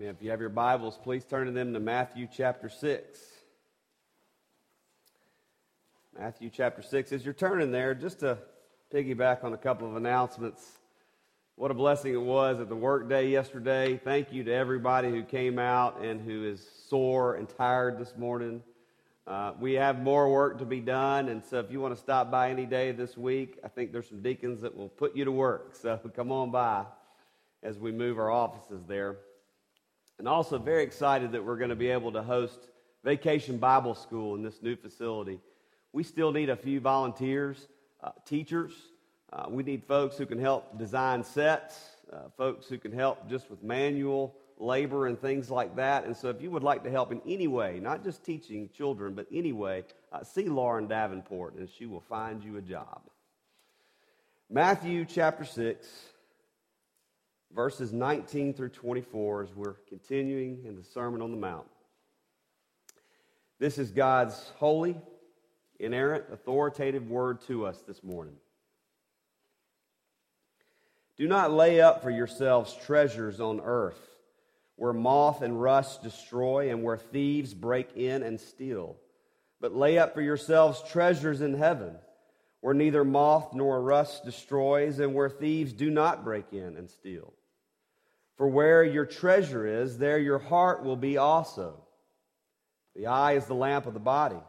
If you have your Bibles, please turn to them to Matthew chapter 6. Matthew chapter 6. As you're turning there, just to piggyback on a couple of announcements, what a blessing it was at the work day yesterday. Thank you to everybody who came out and who is sore and tired this morning. Uh, we have more work to be done, and so if you want to stop by any day this week, I think there's some deacons that will put you to work. So come on by as we move our offices there. And also, very excited that we're going to be able to host Vacation Bible School in this new facility. We still need a few volunteers, uh, teachers. Uh, we need folks who can help design sets, uh, folks who can help just with manual labor and things like that. And so, if you would like to help in any way, not just teaching children, but anyway, uh, see Lauren Davenport and she will find you a job. Matthew chapter 6 verses 19 through 24 as we're continuing in the Sermon on the Mount. This is God's holy, inerrant, authoritative word to us this morning. Do not lay up for yourselves treasures on earth, where moth and rust destroy and where thieves break in and steal. But lay up for yourselves treasures in heaven, where neither moth nor rust destroys and where thieves do not break in and steal. For where your treasure is, there your heart will be also. The eye is the lamp of the body.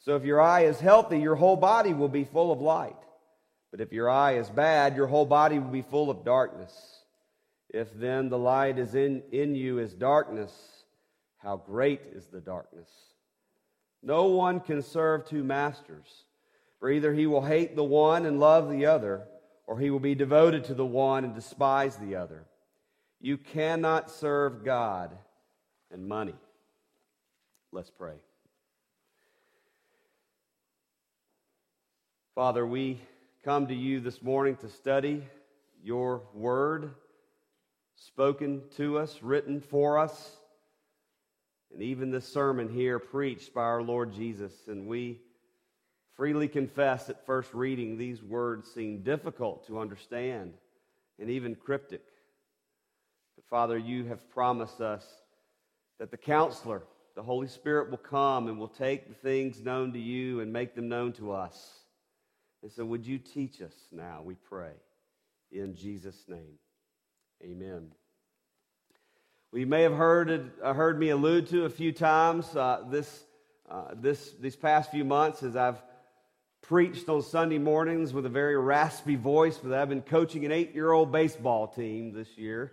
So if your eye is healthy, your whole body will be full of light. But if your eye is bad, your whole body will be full of darkness. If then the light is in, in you is darkness, how great is the darkness? No one can serve two masters, for either he will hate the one and love the other, or he will be devoted to the one and despise the other. You cannot serve God and money. Let's pray. Father, we come to you this morning to study your word, spoken to us, written for us, and even this sermon here preached by our Lord Jesus. And we freely confess at first reading these words seem difficult to understand and even cryptic. Father, you have promised us that the counselor, the Holy Spirit, will come and will take the things known to you and make them known to us. And so, would you teach us now, we pray, in Jesus' name. Amen. You may have heard, uh, heard me allude to a few times uh, this, uh, this, these past few months as I've preached on Sunday mornings with a very raspy voice, but I've been coaching an eight year old baseball team this year.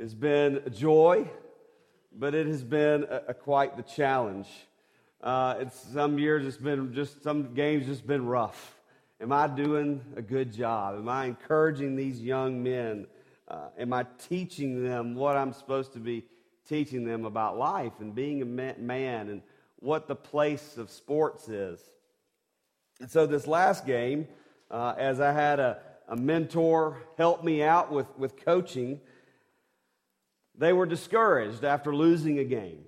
It's been a joy, but it has been a, a quite the challenge. Uh, it's some years it's been just some games just been rough. Am I doing a good job? Am I encouraging these young men? Uh, am I teaching them what I'm supposed to be teaching them about life and being a man and what the place of sports is? And so this last game, uh, as I had a, a mentor help me out with, with coaching, they were discouraged after losing a game.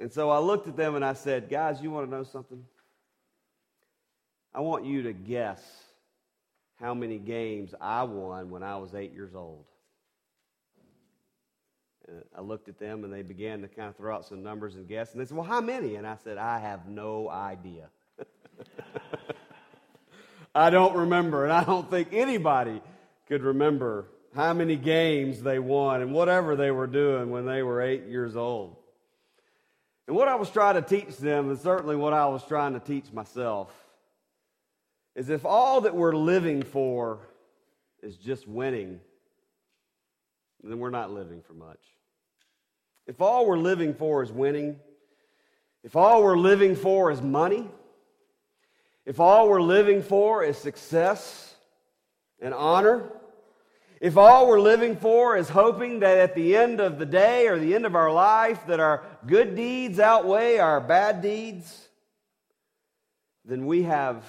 And so I looked at them and I said, Guys, you want to know something? I want you to guess how many games I won when I was eight years old. And I looked at them and they began to kind of throw out some numbers and guess. And they said, Well, how many? And I said, I have no idea. I don't remember. And I don't think anybody could remember how many games they won and whatever they were doing when they were eight years old. And what I was trying to teach them, and certainly what I was trying to teach myself, is if all that we're living for is just winning, then we're not living for much. If all we're living for is winning, if all we're living for is money, if all we're living for is success and honor, if all we're living for is hoping that at the end of the day or the end of our life that our good deeds outweigh our bad deeds, then we have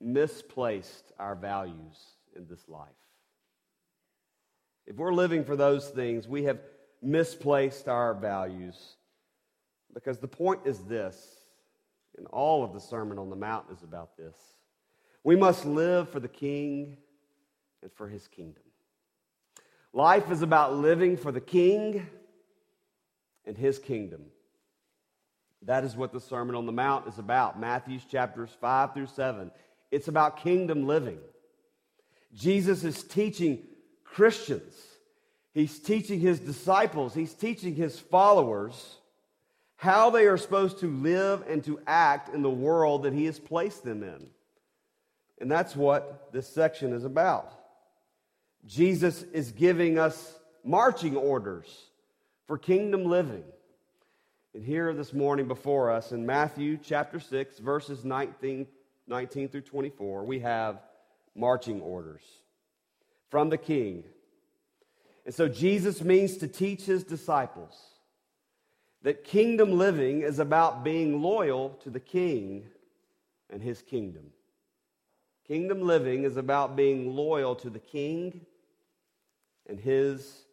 misplaced our values in this life. If we're living for those things, we have misplaced our values. Because the point is this, and all of the Sermon on the Mount is about this. We must live for the King and for his kingdom. Life is about living for the King and his kingdom. That is what the Sermon on the Mount is about. Matthew's chapters 5 through 7. It's about kingdom living. Jesus is teaching Christians, he's teaching his disciples, he's teaching his followers how they are supposed to live and to act in the world that he has placed them in. And that's what this section is about. Jesus is giving us marching orders for kingdom living. And here this morning before us in Matthew chapter 6, verses 19, 19 through 24, we have marching orders from the king. And so Jesus means to teach his disciples that kingdom living is about being loyal to the king and his kingdom. Kingdom living is about being loyal to the king and his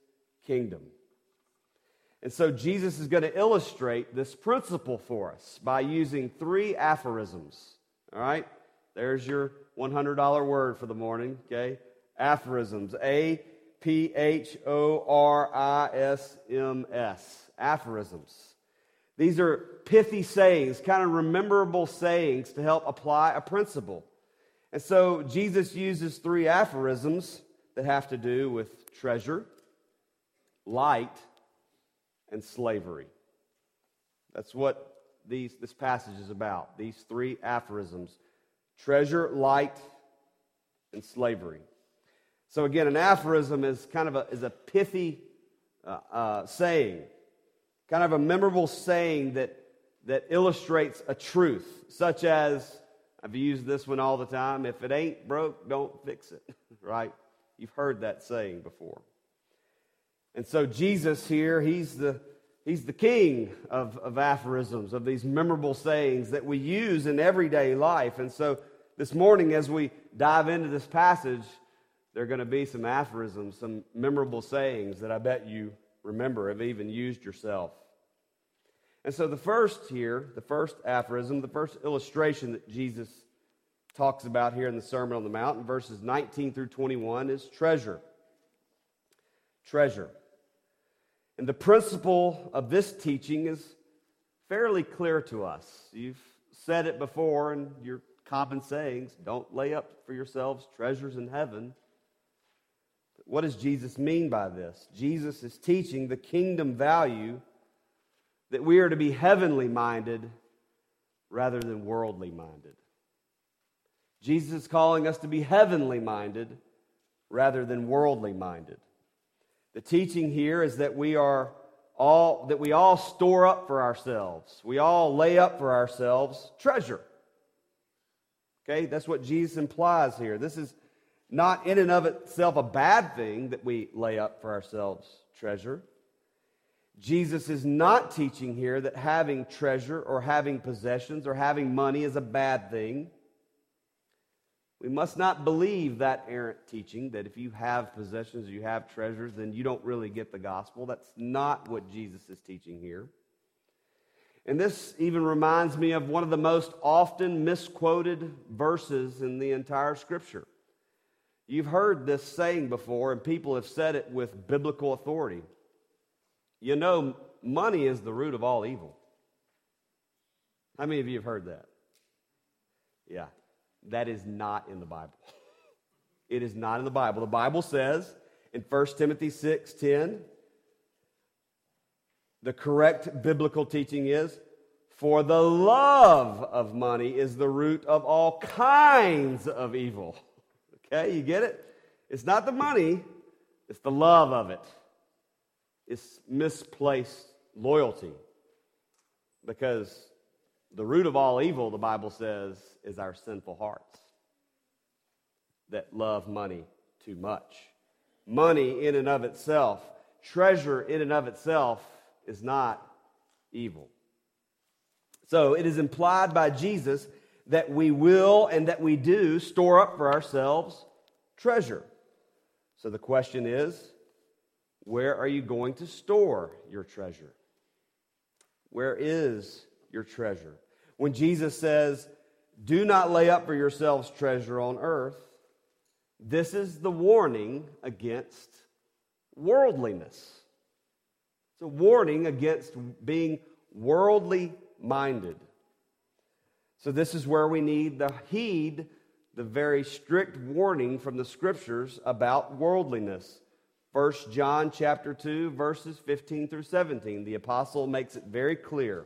kingdom. And so Jesus is going to illustrate this principle for us by using three aphorisms. All right? There's your $100 word for the morning, okay? Aphorisms. A P H O R I S M S. Aphorisms. These are pithy sayings, kind of rememberable sayings to help apply a principle. And so Jesus uses three aphorisms that have to do with treasure, light, and slavery. That's what these, this passage is about. These three aphorisms treasure, light, and slavery. So, again, an aphorism is kind of a, is a pithy uh, uh, saying, kind of a memorable saying that, that illustrates a truth, such as I've used this one all the time if it ain't broke, don't fix it, right? You've heard that saying before. And so Jesus here, he's the, he's the king of, of aphorisms, of these memorable sayings that we use in everyday life. And so this morning, as we dive into this passage, there are going to be some aphorisms, some memorable sayings that I bet you remember, have even used yourself. And so the first here, the first aphorism, the first illustration that Jesus talks about here in the Sermon on the Mount in verses 19 through 21 is treasure. Treasure. And the principle of this teaching is fairly clear to us. You've said it before in your common sayings don't lay up for yourselves treasures in heaven. What does Jesus mean by this? Jesus is teaching the kingdom value that we are to be heavenly minded rather than worldly minded. Jesus is calling us to be heavenly minded rather than worldly minded. The teaching here is that we are all that we all store up for ourselves. We all lay up for ourselves treasure. Okay? That's what Jesus implies here. This is not in and of itself a bad thing that we lay up for ourselves treasure. Jesus is not teaching here that having treasure or having possessions or having money is a bad thing. We must not believe that errant teaching that if you have possessions, you have treasures, then you don't really get the gospel. That's not what Jesus is teaching here. And this even reminds me of one of the most often misquoted verses in the entire scripture. You've heard this saying before, and people have said it with biblical authority. You know, money is the root of all evil. How many of you have heard that? Yeah. That is not in the Bible. It is not in the Bible. The Bible says in 1 Timothy 6 10, the correct biblical teaching is for the love of money is the root of all kinds of evil. Okay, you get it? It's not the money, it's the love of it. It's misplaced loyalty. Because the root of all evil, the Bible says, is our sinful hearts that love money too much. Money in and of itself, treasure in and of itself, is not evil. So it is implied by Jesus that we will and that we do store up for ourselves treasure. So the question is where are you going to store your treasure? Where is your treasure. When Jesus says, Do not lay up for yourselves treasure on earth, this is the warning against worldliness. It's a warning against being worldly minded. So, this is where we need to heed the very strict warning from the scriptures about worldliness. 1 John chapter 2 verses 15 through 17 the apostle makes it very clear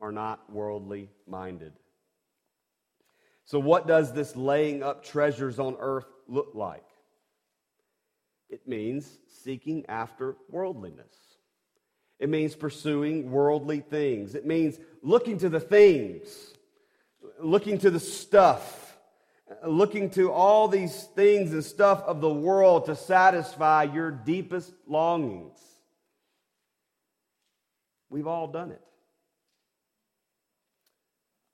are not worldly minded. So, what does this laying up treasures on earth look like? It means seeking after worldliness. It means pursuing worldly things. It means looking to the things, looking to the stuff looking to all these things and stuff of the world to satisfy your deepest longings. We've all done it.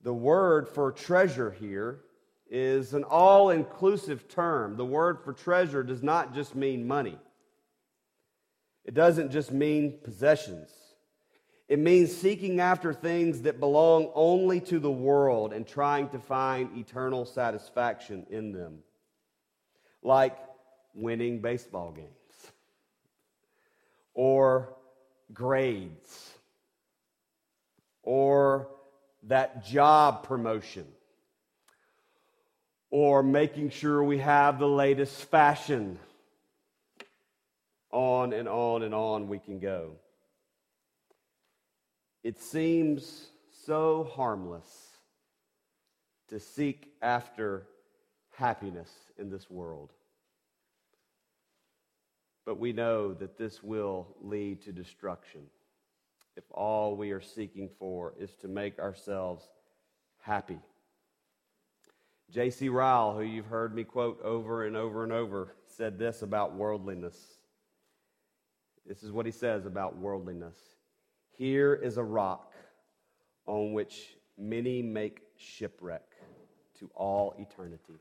The word for treasure here is an all inclusive term. The word for treasure does not just mean money, it doesn't just mean possessions. It means seeking after things that belong only to the world and trying to find eternal satisfaction in them. Like winning baseball games or grades or that job promotion or making sure we have the latest fashion. On and on and on we can go. It seems so harmless to seek after happiness in this world. But we know that this will lead to destruction if all we are seeking for is to make ourselves happy. J.C. Ryle, who you've heard me quote over and over and over, said this about worldliness. This is what he says about worldliness. Here is a rock on which many make shipwreck to all eternity.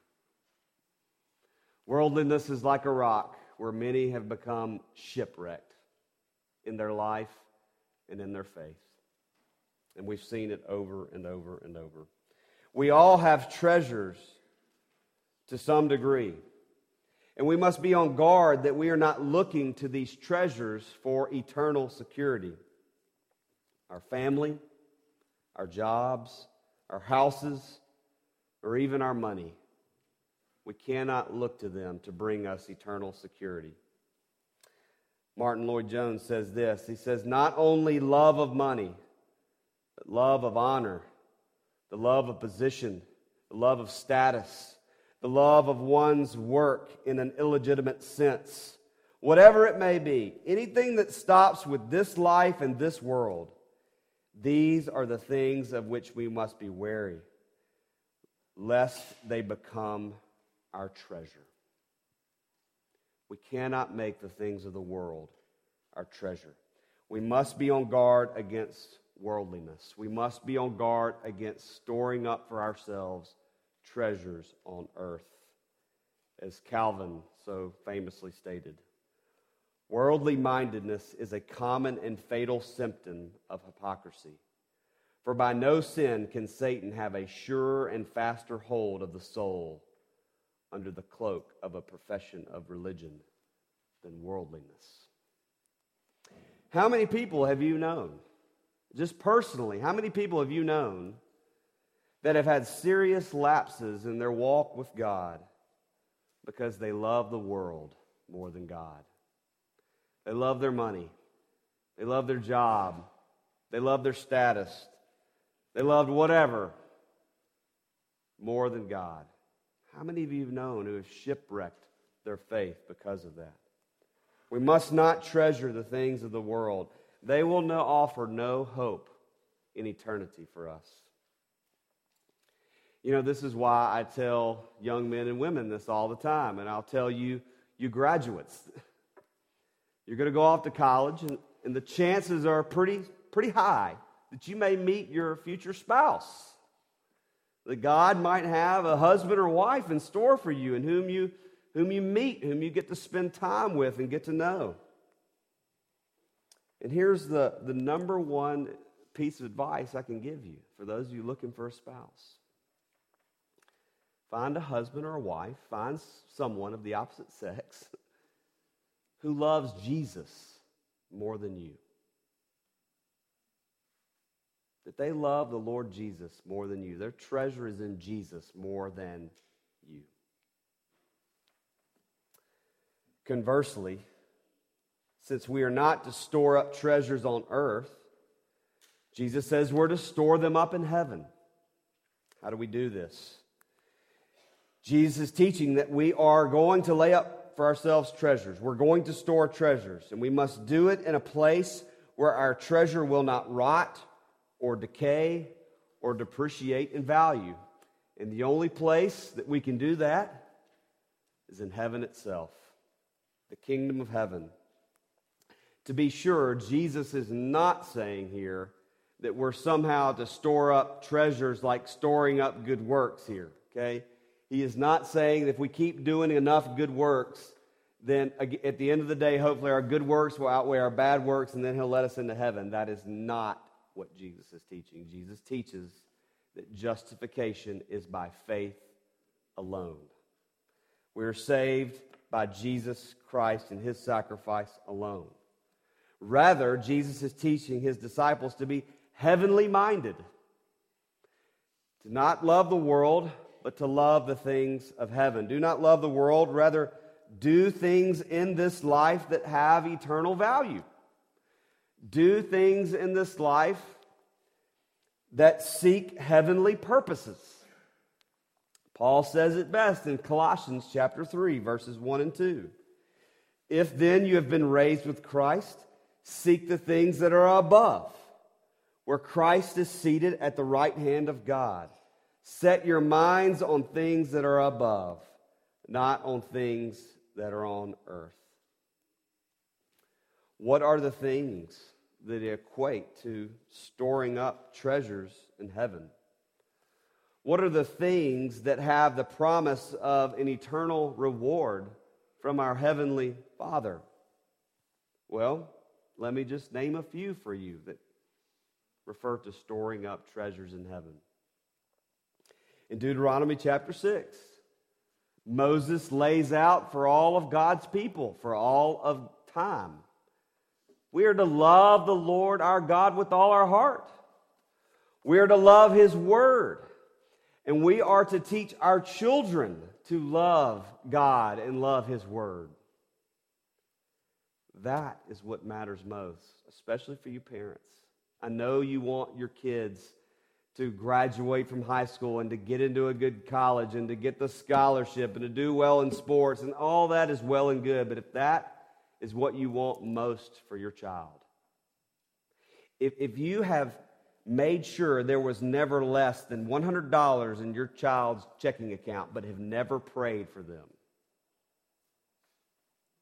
Worldliness is like a rock where many have become shipwrecked in their life and in their faith. And we've seen it over and over and over. We all have treasures to some degree. And we must be on guard that we are not looking to these treasures for eternal security our family, our jobs, our houses, or even our money. We cannot look to them to bring us eternal security. Martyn Lloyd-Jones says this He says, Not only love of money, but love of honor, the love of position, the love of status, the love of one's work in an illegitimate sense, whatever it may be, anything that stops with this life and this world these are the things of which we must be wary, lest they become our treasure. We cannot make the things of the world our treasure. We must be on guard against worldliness. We must be on guard against storing up for ourselves treasures on earth, as Calvin so famously stated. Worldly mindedness is a common and fatal symptom of hypocrisy. For by no sin can Satan have a surer and faster hold of the soul under the cloak of a profession of religion than worldliness. How many people have you known? Just personally, how many people have you known that have had serious lapses in their walk with God because they love the world more than God? They love their money. They love their job. They love their status. They loved whatever more than God. How many of you have known who have shipwrecked their faith because of that? We must not treasure the things of the world. They will no, offer no hope in eternity for us. You know, this is why I tell young men and women this all the time, and I'll tell you, you graduates. You're going to go off to college, and, and the chances are pretty, pretty high that you may meet your future spouse. That God might have a husband or wife in store for you and whom you, whom you meet, whom you get to spend time with and get to know. And here's the, the number one piece of advice I can give you for those of you looking for a spouse find a husband or a wife, find someone of the opposite sex who loves Jesus more than you. That they love the Lord Jesus more than you. Their treasure is in Jesus more than you. Conversely, since we are not to store up treasures on earth, Jesus says we're to store them up in heaven. How do we do this? Jesus is teaching that we are going to lay up for ourselves treasures. We're going to store treasures, and we must do it in a place where our treasure will not rot or decay or depreciate in value. And the only place that we can do that is in heaven itself, the kingdom of heaven. To be sure, Jesus is not saying here that we're somehow to store up treasures like storing up good works here, okay? He is not saying that if we keep doing enough good works, then at the end of the day, hopefully our good works will outweigh our bad works, and then he'll let us into heaven. That is not what Jesus is teaching. Jesus teaches that justification is by faith alone. We are saved by Jesus Christ and his sacrifice alone. Rather, Jesus is teaching his disciples to be heavenly minded, to not love the world, but to love the things of heaven. Do not love the world, rather, do things in this life that have eternal value. Do things in this life that seek heavenly purposes. Paul says it best in Colossians chapter 3 verses 1 and 2. If then you have been raised with Christ, seek the things that are above, where Christ is seated at the right hand of God. Set your minds on things that are above, not on things that are on earth. What are the things that equate to storing up treasures in heaven? What are the things that have the promise of an eternal reward from our Heavenly Father? Well, let me just name a few for you that refer to storing up treasures in heaven. In Deuteronomy chapter 6, Moses lays out for all of God's people, for all of time. We are to love the Lord our God with all our heart. We are to love His Word. And we are to teach our children to love God and love His Word. That is what matters most, especially for you parents. I know you want your kids to graduate from high school and to get into a good college and to get the scholarship and to do well in sports and all that is well and good. But if that is what you want most for your child, if, if you have made sure there was never less than $100 in your child's checking account but have never prayed for them,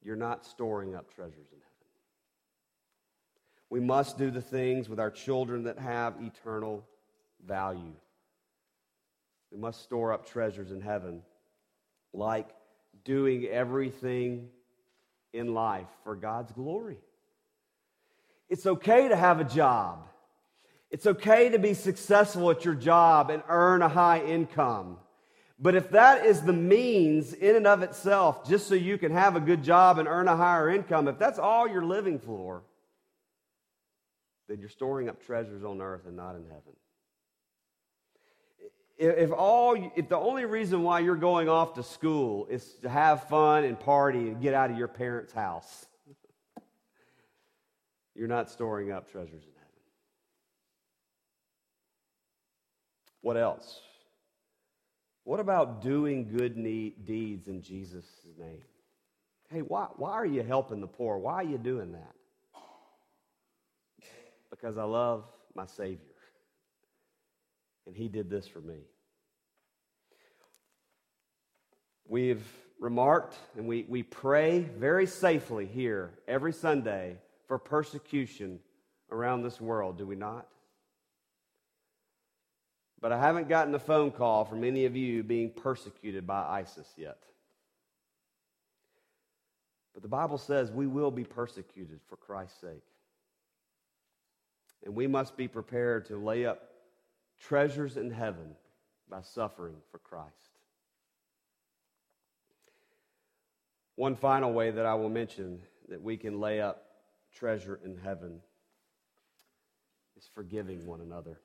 you're not storing up treasures in heaven. We must do the things with our children that have eternal value. We must store up treasures in heaven, like doing everything in life for God's glory. It's okay to have a job. It's okay to be successful at your job and earn a high income. But if that is the means in and of itself, just so you can have a good job and earn a higher income, if that's all you're living for, then you're storing up treasures on earth and not in heaven if all if the only reason why you're going off to school is to have fun and party and get out of your parents' house, you're not storing up treasures in heaven. What else? What about doing good deeds in Jesus' name? Hey, why, why are you helping the poor? Why are you doing that? Because I love my Savior. And he did this for me. We've remarked, and we, we pray very safely here every Sunday for persecution around this world, do we not? But I haven't gotten a phone call from any of you being persecuted by ISIS yet. But the Bible says we will be persecuted for Christ's sake. And we must be prepared to lay up treasures in heaven by suffering for Christ. One final way that I will mention that we can lay up treasure in heaven is forgiving one another.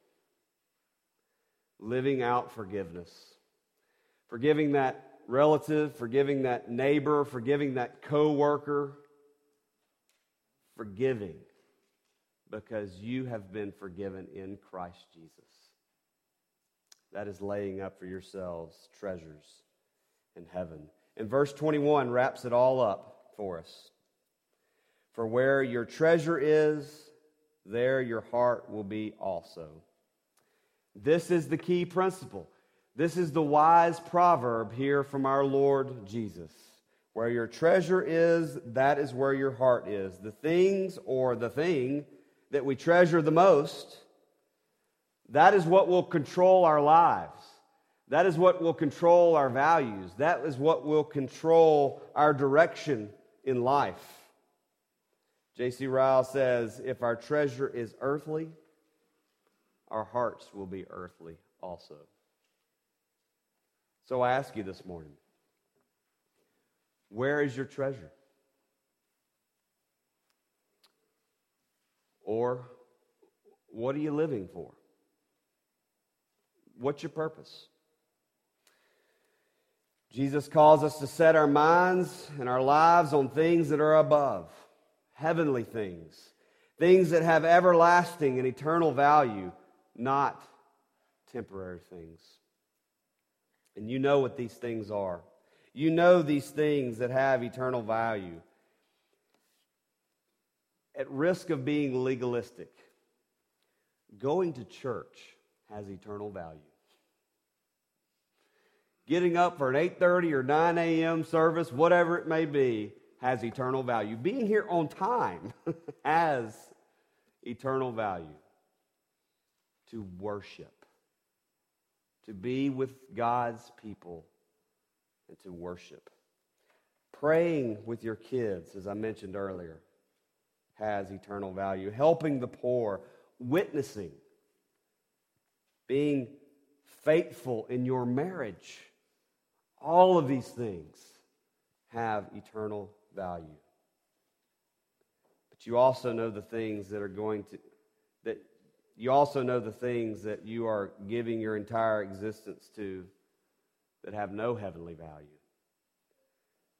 Living out forgiveness. Forgiving that relative, forgiving that neighbor, forgiving that coworker. Forgiving because you have been forgiven in Christ Jesus. That is laying up for yourselves treasures in heaven. And verse 21 wraps it all up for us. For where your treasure is, there your heart will be also. This is the key principle. This is the wise proverb here from our Lord Jesus. Where your treasure is, that is where your heart is. The things or the thing that we treasure the most, that is what will control our lives. That is what will control our values. That is what will control our direction in life. J.C. Ryle says if our treasure is earthly, our hearts will be earthly also. So I ask you this morning where is your treasure? Or what are you living for? What's your purpose? Jesus calls us to set our minds and our lives on things that are above, heavenly things, things that have everlasting and eternal value, not temporary things. And you know what these things are. You know these things that have eternal value at risk of being legalistic, going to church has eternal value. Getting up for an 8:30 or 9 a.m. service, whatever it may be, has eternal value. Being here on time has eternal value. To worship, to be with God's people, and to worship. Praying with your kids, as I mentioned earlier, has eternal value. Helping the poor, witnessing, being faithful in your marriage. All of these things have eternal value. But you also know the things that are going to, that you also know the things that you are giving your entire existence to that have no heavenly value.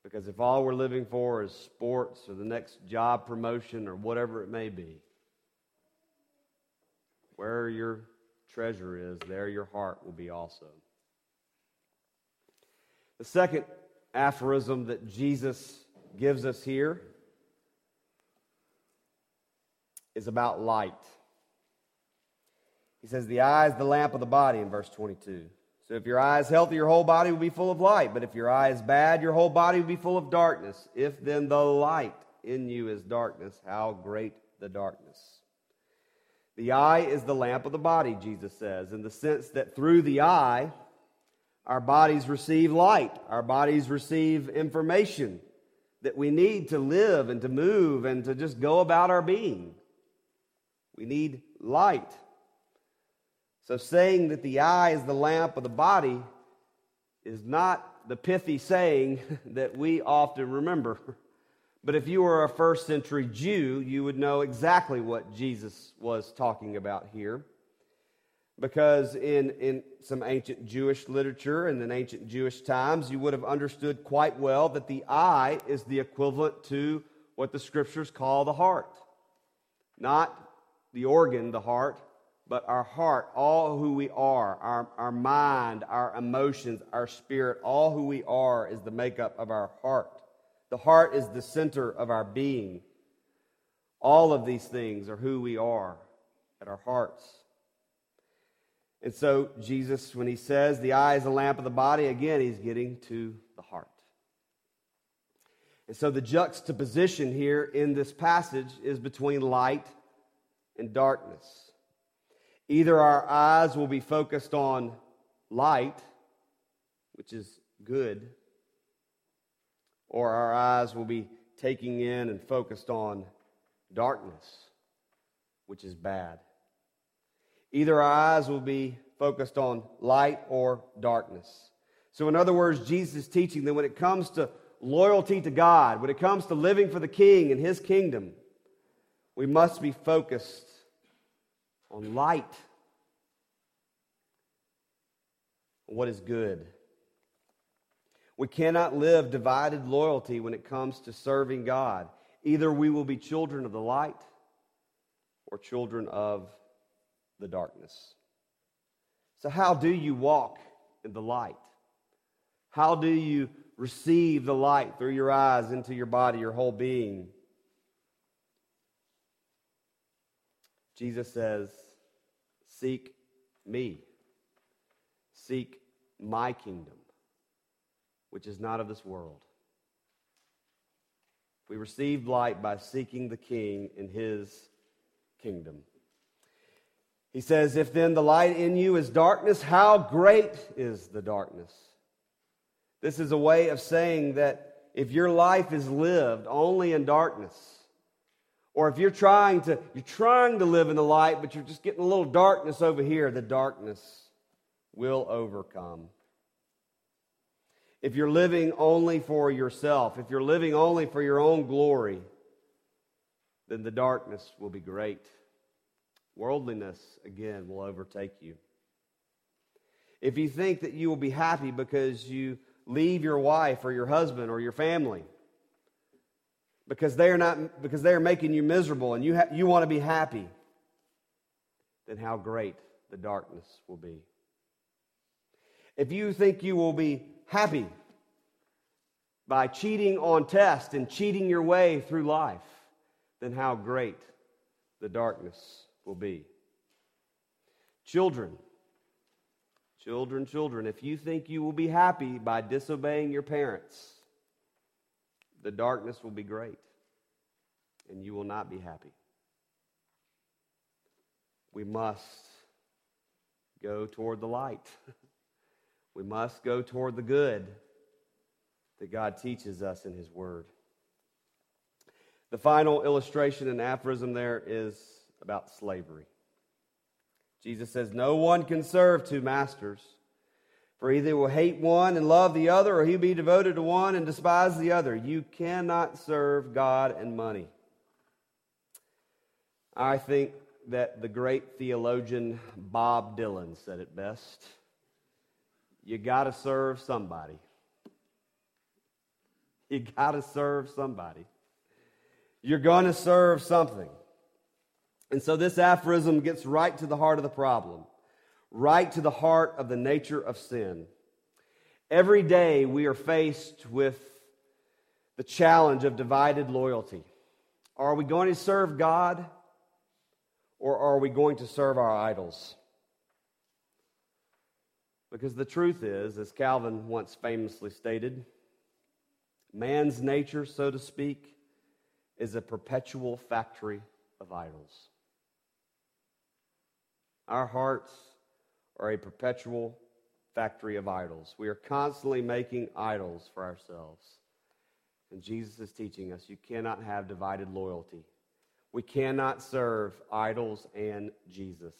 Because if all we're living for is sports or the next job promotion or whatever it may be, where your treasure is, there your heart will be also. The second aphorism that Jesus gives us here is about light. He says, The eye is the lamp of the body in verse 22. So if your eye is healthy, your whole body will be full of light. But if your eye is bad, your whole body will be full of darkness. If then the light in you is darkness, how great the darkness. The eye is the lamp of the body, Jesus says, in the sense that through the eye, our bodies receive light, our bodies receive information that we need to live and to move and to just go about our being. We need light. So, saying that the eye is the lamp of the body is not the pithy saying that we often remember. But if you were a first century Jew, you would know exactly what Jesus was talking about here. Because in, in some ancient Jewish literature and in ancient Jewish times, you would have understood quite well that the eye is the equivalent to what the scriptures call the heart. Not the organ, the heart, but our heart, all who we are, our, our mind, our emotions, our spirit, all who we are is the makeup of our heart. The heart is the center of our being. All of these things are who we are at our hearts. And so, Jesus, when he says the eye is a lamp of the body, again, he's getting to the heart. And so the juxtaposition here in this passage is between light and darkness. Either our eyes will be focused on light, which is good, or our eyes will be taking in and focused on darkness, which is bad. Either our eyes will be focused on light or darkness. So, in other words, Jesus is teaching that when it comes to loyalty to God, when it comes to living for the King and His kingdom, we must be focused on light, what is good. We cannot live divided loyalty when it comes to serving God. Either we will be children of the light or children of the darkness. So, how do you walk in the light? How do you receive the light through your eyes into your body, your whole being? Jesus says, Seek me, seek my kingdom, which is not of this world. We receive light by seeking the King in his kingdom. He says, If then the light in you is darkness, how great is the darkness? This is a way of saying that if your life is lived only in darkness, or if you're trying to you're trying to live in the light but you're just getting a little darkness over here, the darkness will overcome. If you're living only for yourself, if you're living only for your own glory, then the darkness will be great. Worldliness, again, will overtake you. If you think that you will be happy because you leave your wife or your husband or your family, because they are not because they are making you miserable and you ha- you want to be happy, then how great the darkness will be. If you think you will be happy by cheating on tests and cheating your way through life, then how great the darkness will be. Children, children, children, if you think you will be happy by disobeying your parents, the darkness will be great and you will not be happy. We must go toward the light. we must go toward the good that God teaches us in His Word. The final illustration and aphorism there is about slavery. Jesus says, No one can serve two masters, for either will hate one and love the other, or he'll be devoted to one and despise the other. You cannot serve God and money. I think that the great theologian Bob Dylan said it best. You got to serve somebody. You got to serve somebody. You're going to serve something. And so this aphorism gets right to the heart of the problem, right to the heart of the nature of sin. Every day we are faced with the challenge of divided loyalty. Are we going to serve God or are we going to serve our idols? Because the truth is, as Calvin once famously stated, man's nature, so to speak, is a perpetual factory of idols. Our hearts are a perpetual factory of idols. We are constantly making idols for ourselves. And Jesus is teaching us you cannot have divided loyalty. We cannot serve idols and Jesus.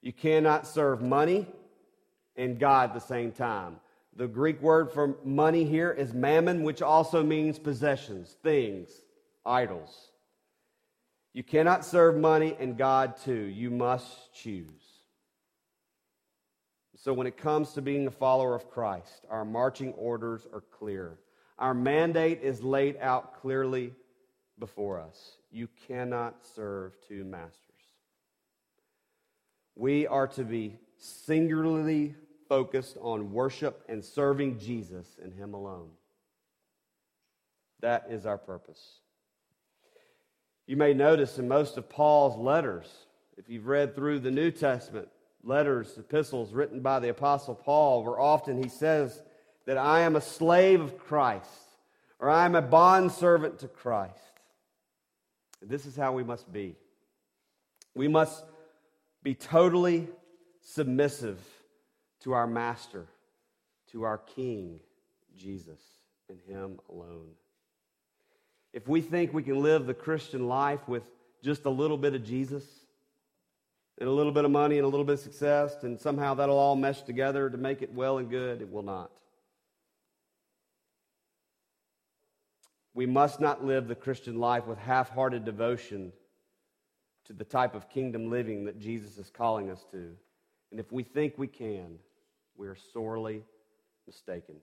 You cannot serve money and God at the same time. The Greek word for money here is mammon, which also means possessions, things, idols. You cannot serve money and God too. You must choose. So, when it comes to being a follower of Christ, our marching orders are clear. Our mandate is laid out clearly before us. You cannot serve two masters. We are to be singularly focused on worship and serving Jesus and Him alone. That is our purpose. You may notice in most of Paul's letters, if you've read through the New Testament, letters, epistles written by the Apostle Paul, where often he says that I am a slave of Christ, or I'm a bondservant to Christ. This is how we must be. We must be totally submissive to our Master, to our King, Jesus, and Him alone. If we think we can live the Christian life with just a little bit of Jesus, and a little bit of money and a little bit of success, and somehow that'll all mesh together to make it well and good, it will not. We must not live the Christian life with half hearted devotion to the type of kingdom living that Jesus is calling us to. And if we think we can, we are sorely mistaken.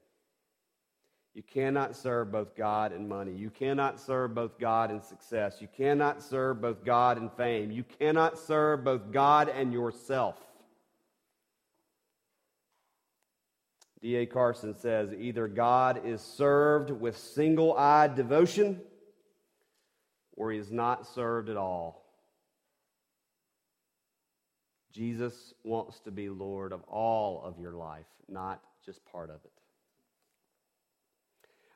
You cannot serve both God and money. You cannot serve both God and success. You cannot serve both God and fame. You cannot serve both God and yourself. D.A. Carson says either God is served with single eyed devotion or he is not served at all. Jesus wants to be Lord of all of your life, not just part of it.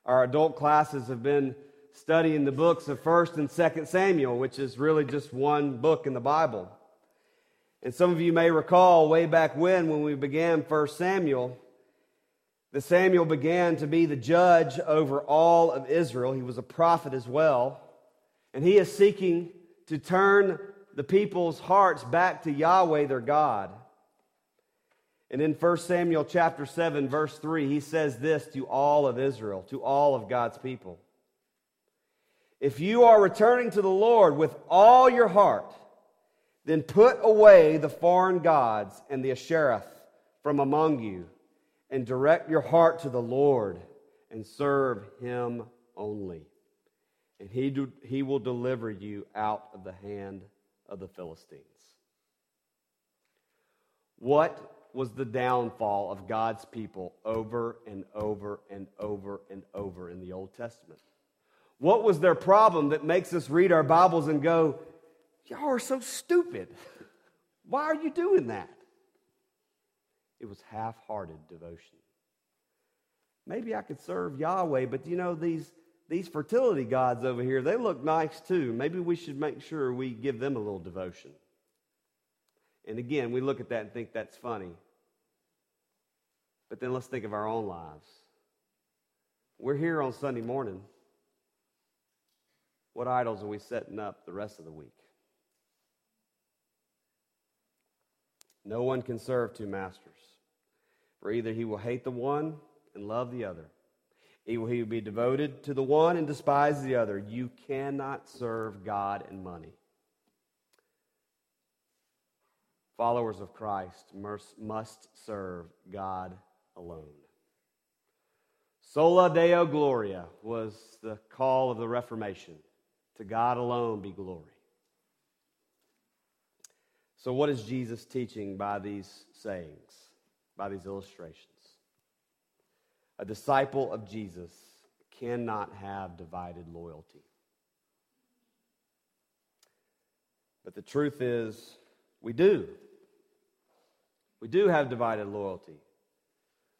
Our adult classes have been studying the books of 1st and 2nd Samuel, which is really just one book in the Bible. And some of you may recall way back when, when we began 1 Samuel, that Samuel began to be the judge over all of Israel. He was a prophet as well. And he is seeking to turn the people's hearts back to Yahweh their God. And in 1 Samuel chapter 7 verse 3 he says this to all of Israel, to all of God's people. If you are returning to the Lord with all your heart, then put away the foreign gods and the Ashtaroth from among you and direct your heart to the Lord and serve him only. And he, do, he will deliver you out of the hand of the Philistines. What was the downfall of God's people over and over and over and over in the Old Testament? What was their problem that makes us read our Bibles and go, Y'all are so stupid. Why are you doing that? It was half hearted devotion. Maybe I could serve Yahweh, but you know, these, these fertility gods over here, they look nice too. Maybe we should make sure we give them a little devotion. And again, we look at that and think that's funny. But then let's think of our own lives. We're here on Sunday morning. What idols are we setting up the rest of the week? No one can serve two masters. For either he will hate the one and love the other, either he will be devoted to the one and despise the other. You cannot serve God and money. Followers of Christ must serve God alone. Soli Deo Gloria was the call of the Reformation. To God alone be glory. So, what is Jesus teaching by these sayings, by these illustrations? A disciple of Jesus cannot have divided loyalty. But the truth is, we do. We do have divided loyalty.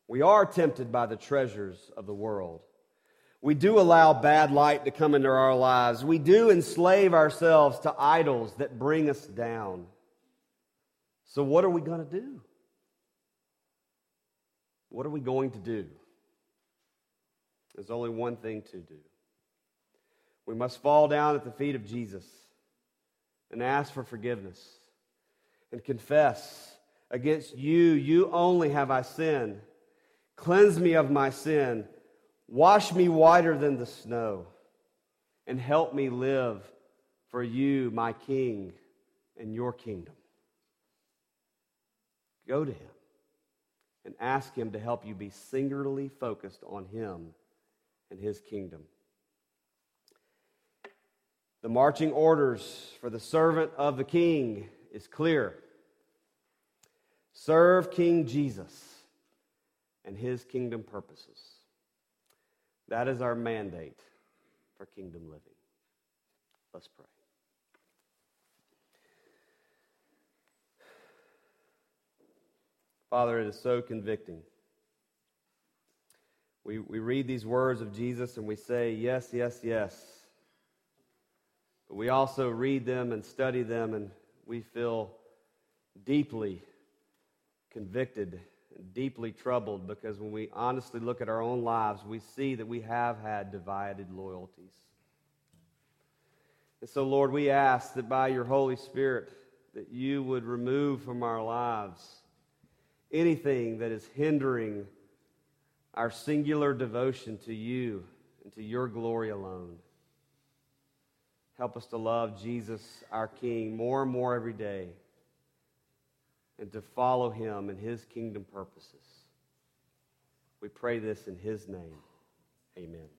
We are tempted by the treasures of the world. We do allow bad light to come into our lives. We do enslave ourselves to idols that bring us down. So, what are we going to do? What are we going to do? There's only one thing to do. We must fall down at the feet of Jesus and ask for forgiveness and confess against you, you only have I sinned Cleanse me of my sin. Wash me whiter than the snow. And help me live for you, my King, and your kingdom. Go to him and ask him to help you be singularly focused on him and his kingdom. The marching orders for the servant of the king is clear. Serve King Jesus and his kingdom purposes. That is our mandate for kingdom living. Let's pray. Father, it is so convicting We, we read these words of Jesus and we say, Yes, yes, yes. But we also read them and study them and we feel deeply convicted deeply troubled because when we honestly look at our own lives, we see that we have had divided loyalties. And so, Lord, we ask that by your Holy Spirit, that you would remove from our lives anything that is hindering our singular devotion to you and to your glory alone. Help us to love Jesus, our King, more and more every day and to follow him and his kingdom purposes. We pray this in his name. Amen.